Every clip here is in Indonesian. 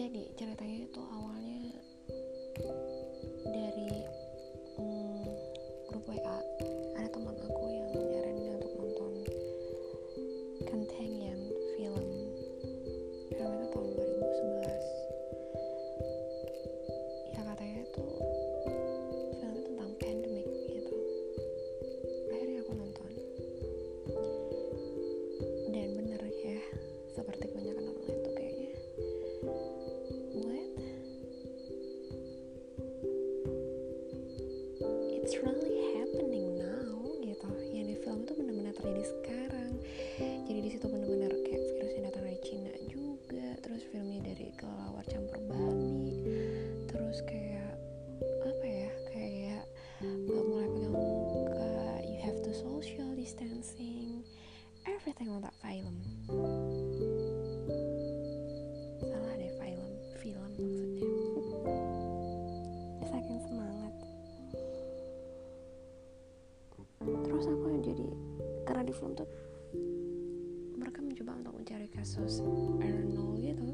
jadi di kasus Arnold gitu.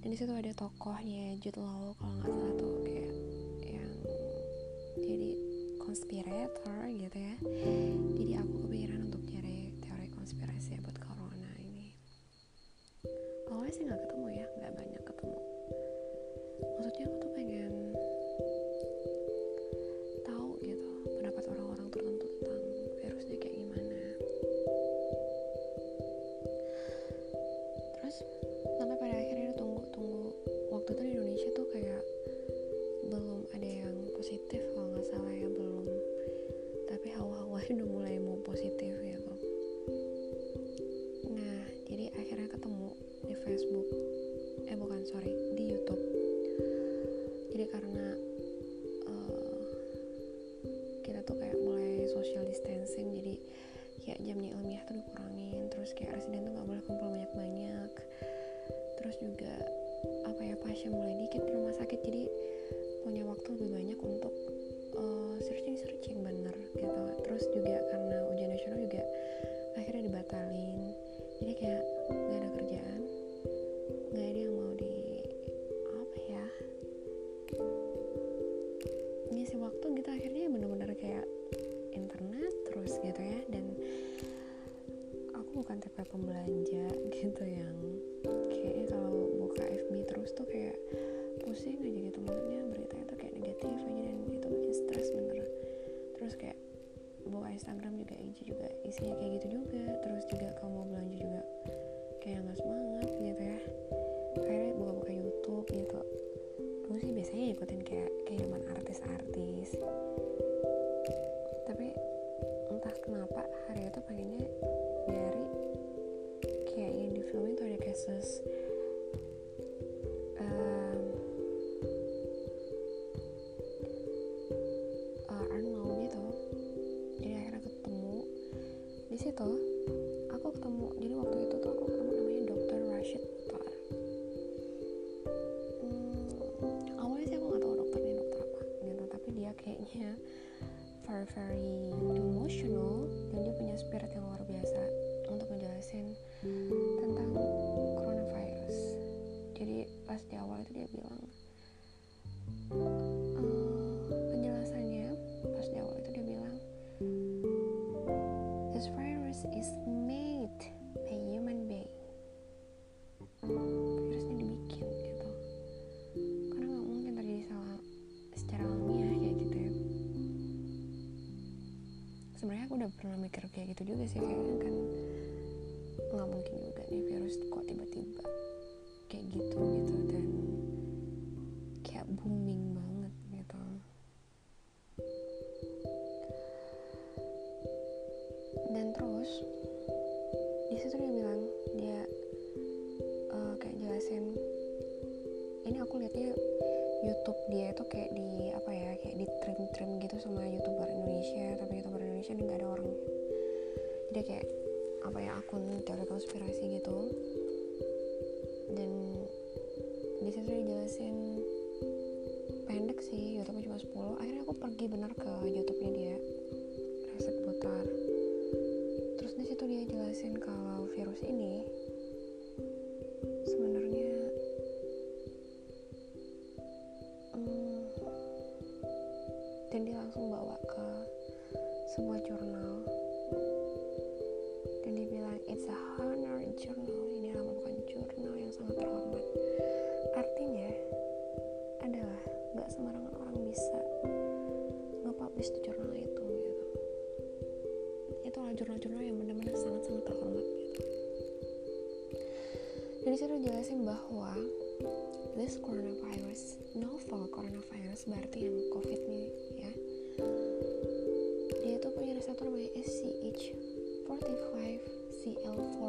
Dan di situ ada tokohnya Jude Law kalau nggak salah tuh kayak yang jadi konspirator gitu ya. Jadi aku kepikiran untuk cari teori konspirasi buat ya tuh dikurangin terus kayak residen tuh nggak boleh kumpul banyak banyak terus juga apa ya pasien mulai dikit di rumah sakit jadi punya waktu lebih banyak untuk eh, uh, searching searching bener gitu. Terus juga karena ujian nasional juga akhirnya dibatalin. Jadi kayak gitu yang kayaknya kalau buka FB terus tuh kayak pusing aja gitu. Maksudnya beritanya tuh kayak negatif aja dan itu bikin stres bener. Terus kayak buka Instagram juga IG juga isinya kayak gitu juga. Terus juga kalau mau belanja juga kayak nggak semangat gitu ya. Akhirnya buka-buka YouTube gitu. Gue sih biasanya ikutin kayak kehidupan artis-artis. Tapi entah kenapa hari itu pengennya situ sebenarnya aku udah pernah mikir kayak gitu juga sih kayaknya kan nggak mungkin juga nih virus kok tiba-tiba kayak gitu gitu dan kayak booming banget gitu. Dan terus di situ dia bilang YouTube dia itu kayak di apa ya kayak di trim trim gitu sama youtuber Indonesia tapi youtuber Indonesia ini nggak ada orang. Jadi kayak apa ya akun teori konspirasi gitu. Dan di situ dia jelasin pendek sih YouTube cuma 10 akhirnya aku pergi bener ke YouTube-nya dia reset putar terus di situ dia jelasin kalau virus ini dan dia langsung bawa ke sebuah jurnal. Dan dia bilang it's a honor journal. Ini adalah bukan jurnal yang sangat terhormat. Artinya adalah nggak sembarangan orang bisa nge-publish di jurnal itu gitu. Itulah jurnal-jurnal yang benar-benar sangat-sangat terhormat gitu. Dan di situ jelasin bahwa this coronavirus novel coronavirus berarti yang covid nih ya. Dia tuh punya reseptor namanya SCH45CL4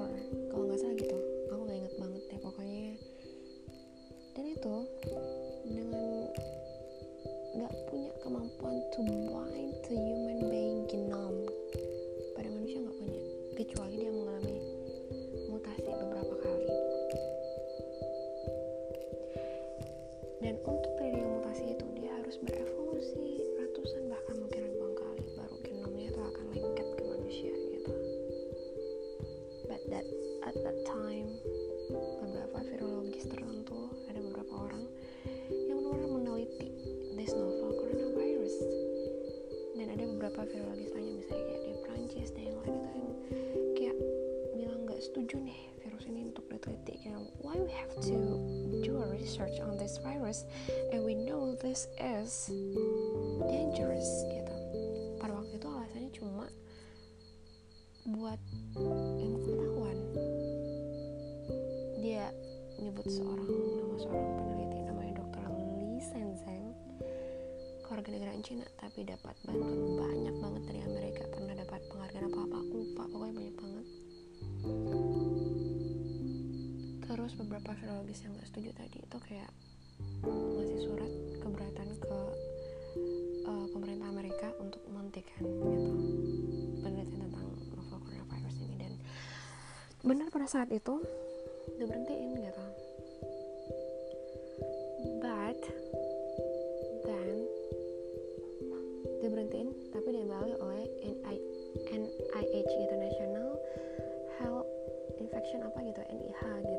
setuju nih virus ini untuk diteliti kayak why we have to do a research on this virus and we know this is dangerous gitu. Pada waktu itu alasannya cuma buat ilmu pengetahuan. Dia nyebut seorang nama seorang peneliti namanya Dr. Li Shenzhen keluarga negaraan Cina tapi dapat bantuan banyak banget dari Amerika. Pernah dapat penghargaan apa apa aku lupa pokoknya banyak banget terus beberapa filologis yang gak setuju tadi itu kayak ngasih surat keberatan ke uh, pemerintah Amerika untuk menghentikan gitu penelitian tentang novel coronavirus ini. Dan benar pada saat itu diberhentiin gitu. But then diberhentiin tapi diambil oleh NIH International Health Infection apa gitu NIH gitu.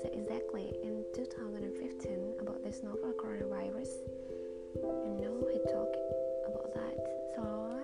is exactly in 2015 about this novel coronavirus. And know he talked about that. So